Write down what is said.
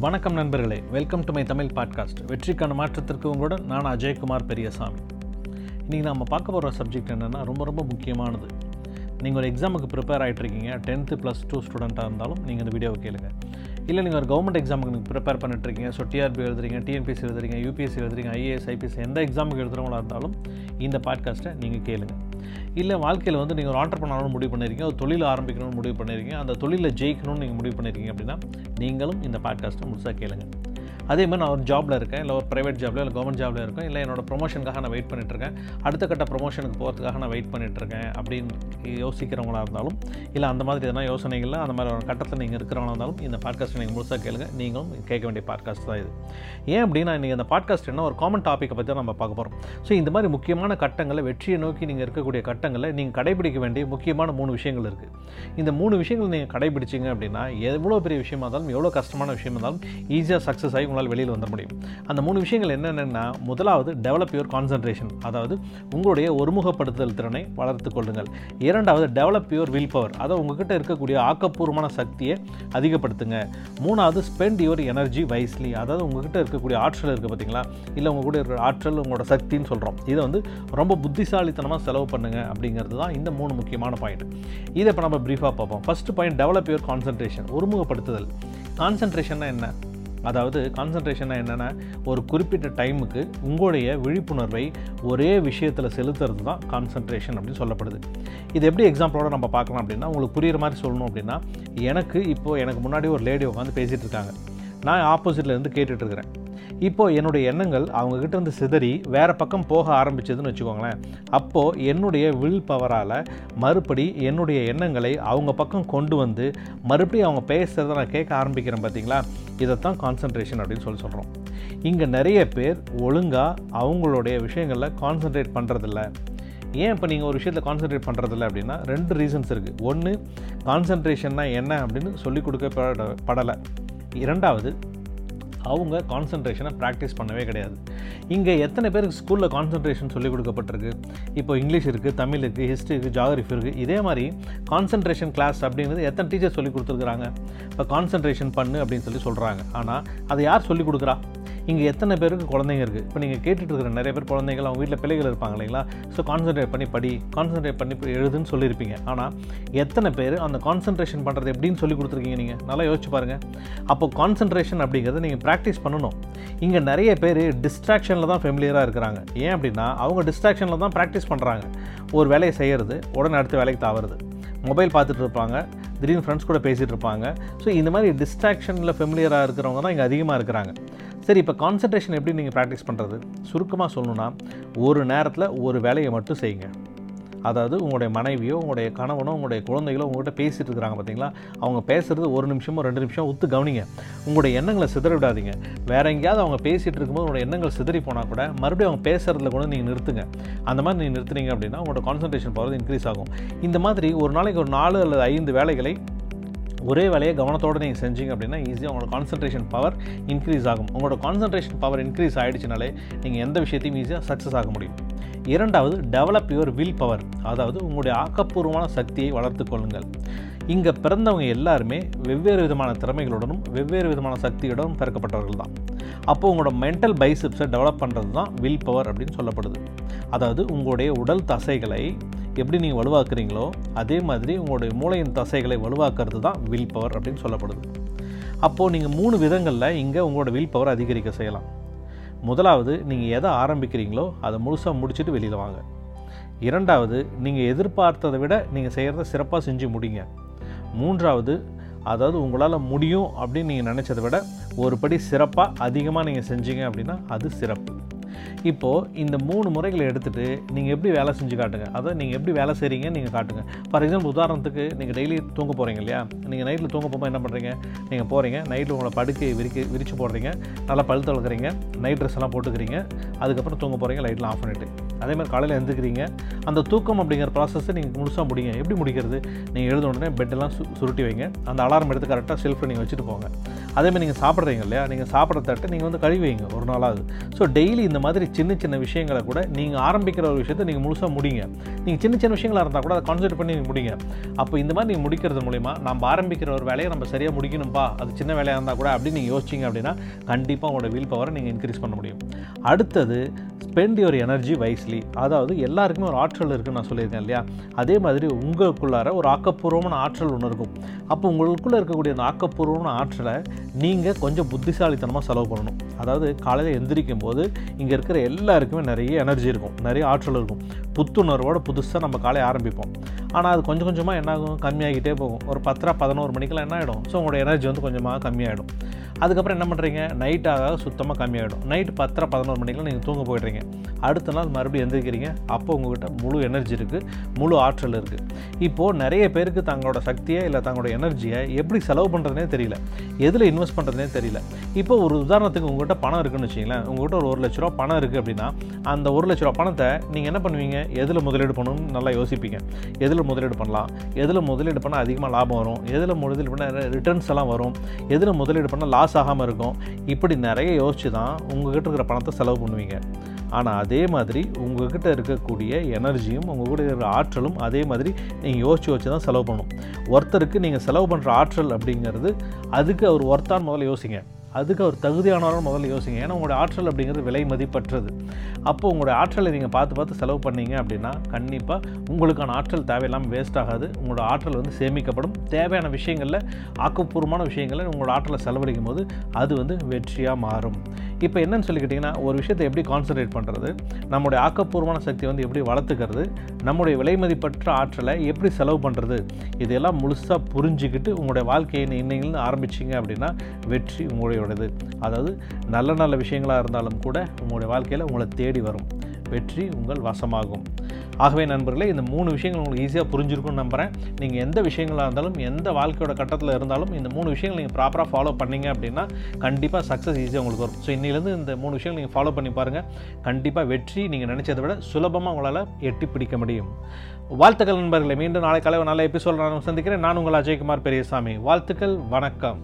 வணக்கம் நண்பர்களே. Welcome to my Tamil podcast வெற்றிக்கான மாற்றத்திற்கு உங்களுடன் நான் அஜயகுமார் பெரியசாமி. இன்றைக்கி நம்ம பார்க்க போகிற சப்ஜெக்ட் என்னென்னா ரொம்ப ரொம்ப முக்கியமானது. நீங்கள் ஒரு எக்ஸாமுக்கு ப்ரிப்பேர் ஆகிட்ருக்கீங்க டென்த்து ப்ளஸ் டூ ஸ்டூடெண்ட்டாக இருந்தாலும் நீங்கள் இந்த வீடியோவை கேளுங்க. இல்லை நீங்கள் ஒரு கவர்மெண்ட் எக்ஸாமுக்கு நீங்கள் ப்ரிப்பேர் பண்ணிட்டுருக்கீங்க ஸோ டிஆர்பி எழுதுறீங்க டிஎன்பிஎஸ்சி எழுதுறீங்க யூபிஎஸ்சி எழுதுறீங்க ஐஏஎஸ் ஐபிஎஸ் எந்த எக்ஸாமுக்கு எழுதுறவங்களா இருந்தாலும் இந்த பாட்காஸ்ட்டை நீங்கள் கேளுங்கள் இல்லை வாழ்க்கையில் வந்து நீங்கள் ஒரு ஆர்டர் பண்ணணும்னு முடிவு பண்ணியிருக்கீங்க ஒரு தொழில் ஆரம்பிக்கணும்னு முடிவு பண்ணியிருக்கீங்க அந்த தொழிலில் ஜெயிக்கணும்னு நீங்கள் முடிவு பண்ணியிருக்கீங்க அப்படின்னா நீங்களும் இந்த பாட்காஸ்ட்டை முழுசாக கேளுங்க. அதே மாதிரி நான் ஒரு ஜாபில் இருக்கேன் இல்லை ஒரு ப்ரைவேட் ஜாப்ல இல்லை கவர்மெண்ட் ஜாப்ல இருக்கேன் இல்லை என்னோட ப்ரொமோஷனுக்காக நான் வெயிட் பண்ணிட்டுருக்கேன் அடுத்த கட்ட ப்ரொமோஷனுக்கு போகிறதுக்காக நான் வெயிட் பண்ணிட்டுருக்கேன் அப்படின்னு யோசிக்கிறவங்களா இருந்தாலும் இல்லை அந்த மாதிரி எதனா யோசனைகளில் அந்த மாதிரி ஒரு கட்டத்தில் நீங்கள் இருக்கிறவங்களா இருந்தாலும் இந்த பாட்காஸ்ட்டை நீங்கள் முழுசாக கேளுங்க. நீங்களும் கேட்க வேண்டிய பாட்காஸ்ட் தான் இது. ஏன் அப்படின்னா இன்றைக்கி அந்த பாட்காஸ்ட் என்ன ஒரு காமன் டாப்பிக்கை பற்றி தான் நம்ம பார்க்க போகிறோம் ஸோ இந்த மாதிரி முக்கியமான கட்டங்களை வெற்றியை நோக்கி நீங்கள் இருக்கக்கூடிய கட்டங்களை நீங்கள் கடைபிடிக்க வேண்டிய முக்கியமான மூணு விஷயங்கள் இருக்குது இந்த மூணு விஷயங்கள் நீங்கள் கடைபிடிச்சிங்க அப்படின்னா எவ்வளோ பெரிய விஷயமா இருந்தாலும் எவ்வளோ கஷ்டமான விஷயமா இருந்தாலும் ஈஸியாக சக்ஸஸ் ஆகி உங்களால் வெளியில் வந்துட முடியும். அந்த மூணு விஷயங்கள் என்னென்னா முதலாவது டெவலப் யுவர் கான்சன்ட்ரேஷன் அதாவது உங்களுடைய ஒருமுகப்படுத்துதல் திறனை வளர்த்து கொள்ளுங்கள். இரண்டாவது டெவலப் யுவர் வில் பவர் அதை உங்ககிட்ட இருக்கக்கூடிய ஆக்கப்பூர்வமான சக்தியை அதிகப்படுத்துங்க. மூணாவது ஸ்பெண்ட் யுவர் எனர்ஜி வைஸ்லி அதாவது உங்ககிட்ட இருக்கக்கூடிய ஆற்றல் இருக்குது பார்த்தீங்களா இல்லை உங்கள் கூட இருக்கிற ஆற்றல் உங்களோட சக்தின்னு சொல்கிறோம் இதை வந்து ரொம்ப புத்திசாலித்தனமாக செலவு பண்ணுங்க அப்படிங்கிறது தான் இந்த மூணு முக்கியமான பாயிண்ட் இதை இப்போ நம்ம ப்ரீஃபாக பார்ப்போம். First point develop your concentration ஒருமுகப்படுத்துதல். கான்சன்ட்ரேஷன்னா என்ன? அதாவது கான்சன்ட்ரேஷனாக என்னென்னா ஒரு குறிப்பிட்ட டைமுக்கு உங்களுடைய விழிப்புணர்வை ஒரே விஷயத்தில் செலுத்துறது தான் கான்சன்ட்ரேஷன் அப்படின்னு சொல்லப்படுது. இது எப்படி எக்ஸாம்பிளோட நம்ம பார்க்கலாம் அப்படின்னா உங்களுக்கு புரிகிற மாதிரி சொல்லணும் அப்படின்னா எனக்கு இப்போது எனக்கு முன்னாடி ஒரு லேடி உட்காந்து பேசிகிட்டு இருக்காங்க. நான் ஆப்போசிட்டில் இருந்து கேட்டுட்ருக்கிறேன் இப்போது என்னுடைய எண்ணங்கள் அவங்கக்கிட்ட இருந்து சிதறி வேறு பக்கம் போக ஆரம்பிச்சதுன்னு வச்சுக்கோங்களேன். அப்போது என்னுடைய வில் பவரால் மறுபடி என்னுடைய எண்ணங்களை அவங்க பக்கம் கொண்டு வந்து மறுபடியும் அவங்க பேசுகிறத நான் கேட்க ஆரம்பிக்கிறேன் பார்த்தீங்களா இதைத்தான் கான்சன்ட்ரேஷன் அப்படின்னு சொல்லி சொல்கிறோம் இங்கே நிறைய பேர் ஒழுங்காக அவங்களுடைய விஷயங்களில் கான்சன்ட்ரேட் பண்ணுறதில்ல ஏன் இப்போ நீங்கள் ஒரு விஷயத்தில் கான்சென்ட்ரேட் பண்ணுறதில்ல அப்படின்னா ரெண்டு ரீசன்ஸ் இருக்குது ஒன்று கான்சன்ட்ரேஷன்னா என்ன அப்படின்னு சொல்லிக் கொடுக்க படலை. இரண்டாவது அவங்க கான்சன்ட்ரேஷனை ப்ராக்டிஸ் பண்ணவே கிடையாது. இங்கே எத்தனை பேருக்கு ஸ்கூலில் கான்சன்ட்ரேஷன் சொல்லிக் கொடுக்கப்பட்டிருக்கு? இப்போ இங்கிலீஷ் இருக்குது தமிழ் இருக்குது ஹிஸ்ட்ரி இருக்குது ஜாகிரஃபி இருக்குது இதே மாதிரி கான்சன்ட்ரேஷன் கிளாஸ் அப்படிங்கிறது எத்தனை டீச்சர் சொல்லி கொடுத்துருக்குறாங்க? இப்போ கான்சன்ட்ரேஷன் பண்ணு அப்படின்னு சொல்லி சொல்கிறாங்க ஆனால் அதை யார் சொல்லிக் கொடுக்குறா? இங்கே எத்தனை பேருக்கு குழந்தைங்க இருக்குது இப்போ நீங்கள் கேட்டுட்டு இருக்கிற நிறைய பேர் குழந்தைகள் அவங்க வீட்டில் பிள்ளைகள் இருப்பாங்க இல்லைங்களா? ஸோ கான்சன்ட்ரேட் பண்ணி படி கான்சன்ட்ரேட் பண்ணி எழுதுன்னு சொல்லியிருப்பீங்க. ஆனால் எத்தனை பேர் அந்த கான்சன்ட்ரேஷன் பண்ணுறது எப்படின்னு சொல்லி கொடுத்துருக்கீங்க நீங்கள் நல்லா யோசிச்சு பாருங்கள் அப்போ கான்சன்ட்ரேஷன் அப்படிங்கிறத நீங்கள் ப்ராக்டிஸ் பண்ணணும். இங்கே நிறைய பேர் டிஸ்ட்ராக்ஷனில் தான் ஃபெமிலியராக இருக்கிறாங்க. ஏன் அப்படின்னா அவங்க டிஸ்ட்ராக்ஷனில் தான் ப்ராக்டிஸ் பண்ணுறாங்க ஒரு வேலையை செய்கிறது உடனே அடுத்த வேலைக்கு தாவறது. மொபைல் பார்த்துட்டு இருப்பாங்க. திடீர்னு ஃப்ரெண்ட்ஸ் கூட பேசிகிட்டு இருப்பாங்க. ஸோ இந்த மாதிரி டிஸ்ட்ராக்ஷனில் ஃபெமிலியராக இருக்கிறவங்க தான் இங்கே அதிகமாக இருக்கிறாங்க. சரி இப்போ கான்சன்ட்ரேஷன் எப்படி நீங்கள் ப்ராக்டிஸ் பண்ணுறது சுருக்கமாக சொல்லணுன்னா ஒரு நேரத்தில் ஒரு வேலையை மட்டும் செய்யுங்க. அதாவது உங்களுடைய மனைவியோ உங்களுடைய கணவனோ உங்களுடைய குழந்தைகளோ உங்கள்கிட்ட பேசிகிட்டு இருக்கிறாங்க பார்த்தீங்களா அவங்க பேசுகிறது ஒரு நிமிஷமோ ரெண்டு நிமிஷம் ஒத்து கவனிங்க. உங்களுடைய எண்ணங்களை சிதற விடாதீங்க. வேறு எங்கேயாவது அவங்க பேசிகிட்டு இருக்கும்போது உங்களோட எண்ணங்கள் சிதறி போனால் கூட மறுபடியும் அவங்க பேசுகிறதுல கூட நீங்கள் நிறுத்துங்க. அந்த மாதிரி நீங்கள் நிறுத்துனீங்க அப்படின்னா உங்களோட கான்சன்ட்ரேஷன் போகிறது இன்க்ரீஸ் ஆகும். இந்த மாதிரி ஒரு நாளைக்கு ஒரு நாலு அல்லது ஐந்து வேலைகளை ஒரே வேலையை கவனத்தோடு நீங்கள் செஞ்சீங்க அப்படின்னா ஈஸியாக உங்களோட கான்சன்ட்ரேஷன் பவர் இன்க்ரீஸ் ஆகும். உங்களோட கான்சன்ட்ரேஷன் பவர் இன்க்ரீஸ் ஆகிடுச்சினாலே நீங்கள் எந்த விஷயத்தையும் ஈஸியாக சக்ஸஸ் ஆக முடியும். இரண்டாவது டெவலப் யுவர் வில் பவர் அதாவது உங்களுடைய ஆக்கப்பூர்வமான சக்தியை வளர்த்து கொள்ளுங்கள். இங்கே பிறந்தவங்க எல்லாருமே வெவ்வேறு விதமான திறமைகளுடனும் வெவ்வேறு விதமான சக்தியுடனும் பிறக்கப்பட்டவர்கள் தான். அப்போது உங்களோட மென்டல் பைசிப்ஸை டெவலப் பண்ணுறது தான் வில் பவர் அப்படின்னு சொல்லப்படுது. அதாவது உங்களுடைய உடல் தசைகளை எப்படி நீங்கள் வலுவாக்குறீங்களோ அதே மாதிரி உங்களுடைய மூளையின் தசைகளை வலுவாக்குறது தான் வில் பவர் அப்படின்னு சொல்லப்படுது. அப்போது நீங்கள் மூணு விதங்களில் இங்கே உங்களோட வில் பவர் அதிகரிக்க செய்யலாம். முதலாவது நீங்கள் எதை ஆரம்பிக்கிறீங்களோ அதை முழுசாக முடிச்சுட்டு வெளியில் வாங்க. இரண்டாவது நீங்கள் எதிர்பார்த்ததை விட நீங்கள் செய்கிறத சிறப்பாக செஞ்சு முடிங்க. மூன்றாவது அதாவது உங்களால் முடியும் அப்படின்னு நீங்கள் நினச்சதை விட ஒரு படி சிறப்பாக அதிகமாக நீங்கள் செஞ்சீங்க அப்படின்னா அது சிறப்பு. இப்போது இந்த மூணு முறைகளை எடுத்துகிட்டு நீங்கள் எப்படி வேலை செஞ்சு காட்டுங்க. அதை நீங்கள் எப்படி வேலை செய்கிறீங்கன்னு நீங்கள் காட்டுங்க. ஃபார் எக்ஸாம்பிள் உதாரணத்துக்கு நீங்கள் டெய்லி தூங்க போகிறீங்க இல்லையா? நீங்கள் நைட்டில் தூங்க போகும்போது என்ன பண்ணுறீங்க நீங்கள் போகிறீங்க நைட்டில் உங்களை படுக்கை விரிக்க விரித்து போடுறீங்க நல்லா பழுத்து வளர்க்குறீங்க நைட் ட்ரெஸ் எல்லாம் போட்டுக்கிறீங்க அதுக்கப்புறம் தூங்க போகிறீங்க லைட்லாம் ஆஃப் பண்ணிவிட்டு அதே மாதிரி காலையில் எழுந்துக்கிறீங்க அந்த தூக்கம் அப்படிங்கிற ப்ராசஸை நீங்கள் முழுசாக முடியுங்க எப்படி முடிக்கிறது? நீங்கள் எழுத உடனே பெட்டெல்லாம் சு சுருட்டி வைங்க. அந்த அலாரம் எடுத்து கரெக்டாக செல்ஃபில் நீங்கள் வச்சுட்டு போங்க. அதேமாதிரி நீங்கள் சாப்பிட்றீங்க இல்லையா? நீங்கள் சாப்பிட்ற தட்டை நீங்கள் வந்து கழுவி வைங்க ஒரு நாளாவது. ஸோ டெய்லி இந்த மாதிரி சின்ன சின்ன விஷயங்களை கூட நீங்கள் ஆரம்பிக்கிற ஒரு விஷயத்தை நீங்கள் முழுசாக முடிங்க. நீங்கள் சின்ன சின்ன விஷயங்களாக இருந்தால் கூட அதை கான்சன்ட்ரேட் பண்ணி நீங்கள் முடிங்க. அப்போ இந்த மாதிரி நீங்கள் முடிக்கிறது மூலிமா நம்ம ஆரம்பிக்கிற ஒரு வேலையை நம்ம சரியாக முடிக்கணும்ப்பா அது சின்ன வேலையாக இருந்தால் கூட அப்படின்னு நீங்கள் யோசிச்சிங்க அப்படின்னா கண்டிப்பாக உங்களோட வீல் பவரை நீங்கள் இன்க்ரீஸ் பண்ண முடியும். அடுத்தது spend your energy wise wisely அதாவது எல்லாருக்குமே ஒரு ஆற்றல் இருக்குன்னு நான் சொல்லியிருக்கேன் இல்லையா? அதே மாதிரி உங்களுக்குள்ளார ஒரு ஆக்கப்பூர்வமான ஆற்றல் ஒன்று இருக்கும். அப்போ உங்களுக்குள்ளே இருக்கக்கூடிய அந்த ஆக்கப்பூர்வமான ஆற்றலை நீங்கள் கொஞ்சம் புத்திசாலித்தனமாக செலவு பண்ணணும். அதாவது காலையில் எந்திரிக்கும் போது இங்கே இருக்கிற எல்லாருக்குமே நிறைய எனர்ஜி இருக்கும். நிறைய ஆற்றல் இருக்கும். புத்துணர்வோடு புதுசாக நம்ம காலையை ஆரம்பிப்போம். ஆனால் அது கொஞ்சம் கொஞ்சமாக என்னாகும்? கம்மியாகிட்டே போகும். ஒரு பத்தரை பதினோரு மணிக்கெல்லாம் என்ன ஆகிடும் ஸோ உங்களோட எனர்ஜி வந்து கொஞ்சமாக கம்மியாகிடும் அதுக்கப்புறம் என்ன பண்ணுறீங்க நைட் ஆக சுத்தமாக கம்மியாகிடும் நைட் பத்தரை பதினோரு மணிக்கெலாம் நீங்கள் தூங்க போயிடுறீங்க. அடுத்த நாள் மறுபடியும் எந்திரிக்கிறீங்க. அப்போ உங்கள்கிட்ட முழு எனர்ஜி இருக்குது முழு ஆற்றல் இருக்குது இப்போது நிறைய பேருக்கு தங்களோட சக்தியை இல்லை தங்களோட எனர்ஜியை எப்படி செலவு பண்ணுறதுனே தெரியல. எதில் இன்வெஸ்ட் பண்ணுறதுனே தெரியல. இப்போ ஒரு உதாரணத்துக்கு உங்கள்கிட்ட பணம் இருக்குன்னு வச்சிங்களேன் உங்கள்கிட்ட ஒரு ஒரு லட்ச ரூபா பணம் இருக்குது அப்படின்னா அந்த ஒரு லட்ச ரூபா பணத்தை நீங்கள் என்ன பண்ணுவீங்க? எதில் முதலீடு பண்ணணும்னு நல்லா யோசிப்பீங்க. எதில் முதலீடு பண்ணலாம்? எதில் முதலீடு பண்ணால் அதிகமாக லாபம் வரும்? எதில் முதலீடு பண்ணால் ரிட்டர்ன்ஸ் எல்லாம் வரும்? எதில் முதலீடு பண்ணால் லாஸ் ஆகாமல் இருக்கும். இப்படி நிறைய யோசித்து தான் உங்கள்கிட்ட இருக்கிற பணத்தை செலவு பண்ணுவீங்க. ஆனால் அதே மாதிரி உங்கள்கிட்ட இருக்கக்கூடிய எனர்ஜியும் உங்கள் கூட இருக்கிற ஆற்றலும் அதே மாதிரி நீங்கள் யோசித்து வச்சு தான் செலவு பண்ணணும் ஒருத்தருக்கு நீங்கள் செலவு பண்ணுற ஆற்றல் அப்படிங்கிறது அதுக்கு அவர் ஒருத்தான் முதல்ல யோசிங்க. அதுக்கு அவர் தகுதியானவரும் முதல்ல யோசிங்க. ஏன்னா உங்களுடைய ஆற்றல் அப்படிங்கிறது விலை மதிப்பற்றது. அப்போ உங்களுடைய ஆற்றலை நீங்கள் பார்த்து பார்த்து செலவு பண்ணீங்க அப்படின்னா கண்டிப்பாக உங்களுக்கான ஆற்றல் தேவையில்லாமல் வேஸ்ட் ஆகாது. உங்களோட ஆற்றல் வந்து சேமிக்கப்படும். தேவையான விஷயங்களில் ஆக்கப்பூர்வமான விஷயங்களில் உங்களோட ஆற்றலை செலவழிக்கும் போது அது வந்து வெற்றியாக மாறும். இப்போ என்னன்னு சொல்லிக்கிட்டிங்கன்னா ஒரு விஷயத்தை எப்படி கான்சன்ட்ரேட் பண்ணுறது நம்முடைய ஆக்கப்பூர்வமான சக்தியை வந்து எப்படி வளர்த்துக்கிறது? நம்முடைய விலை மதிப்பற்ற ஆற்றலை எப்படி செலவு பண்ணுறது இதெல்லாம் முழுசாக புரிஞ்சுக்கிட்டு உங்களுடைய வாழ்க்கையை இன்னையிலிருந்து ஆரம்பிச்சிங்க அப்படின்னா வெற்றி உங்களுடைய உங்களுடையது அதாவது நல்ல நல்ல விஷயங்களாக இருந்தாலும் கூட உங்களுடைய வாழ்க்கையில் உங்களை தேடி வரும். வெற்றி உங்கள் வசமாகும். ஆகவே நண்பர்களே இந்த மூணு விஷயங்கள் உங்களுக்கு ஈஸியாக புரிஞ்சிருக்கும்னு நம்புகிறேன் நீங்கள் எந்த விஷயங்களாக இருந்தாலும் எந்த வாழ்க்கையோட கட்டத்தில் இருந்தாலும் இந்த மூணு விஷயங்கள் நீங்கள் ப்ராப்பராக ஃபாலோ பண்ணீங்க அப்படின்னா கண்டிப்பாக சக்ஸஸ் ஈஸியாக உங்களுக்கு வரும். ஸோ இன்னிலேருந்து இந்த மூணு விஷயங்கள் நீங்கள் ஃபாலோ பண்ணி பாருங்கள் கண்டிப்பாக வெற்றி நீங்கள் நினச்சதை விட சுலபமாக உங்களால் எட்டி பிடிக்க முடியும். வாழ்த்துக்கள் நண்பர்களே. மீண்டும் நாளை கலவை நல்ல எபிசோட நான் சந்திக்கிறேன். நான் உங்கள் அஜய்குமார் பெரியசாமி. வாழ்த்துக்கள் வணக்கம்.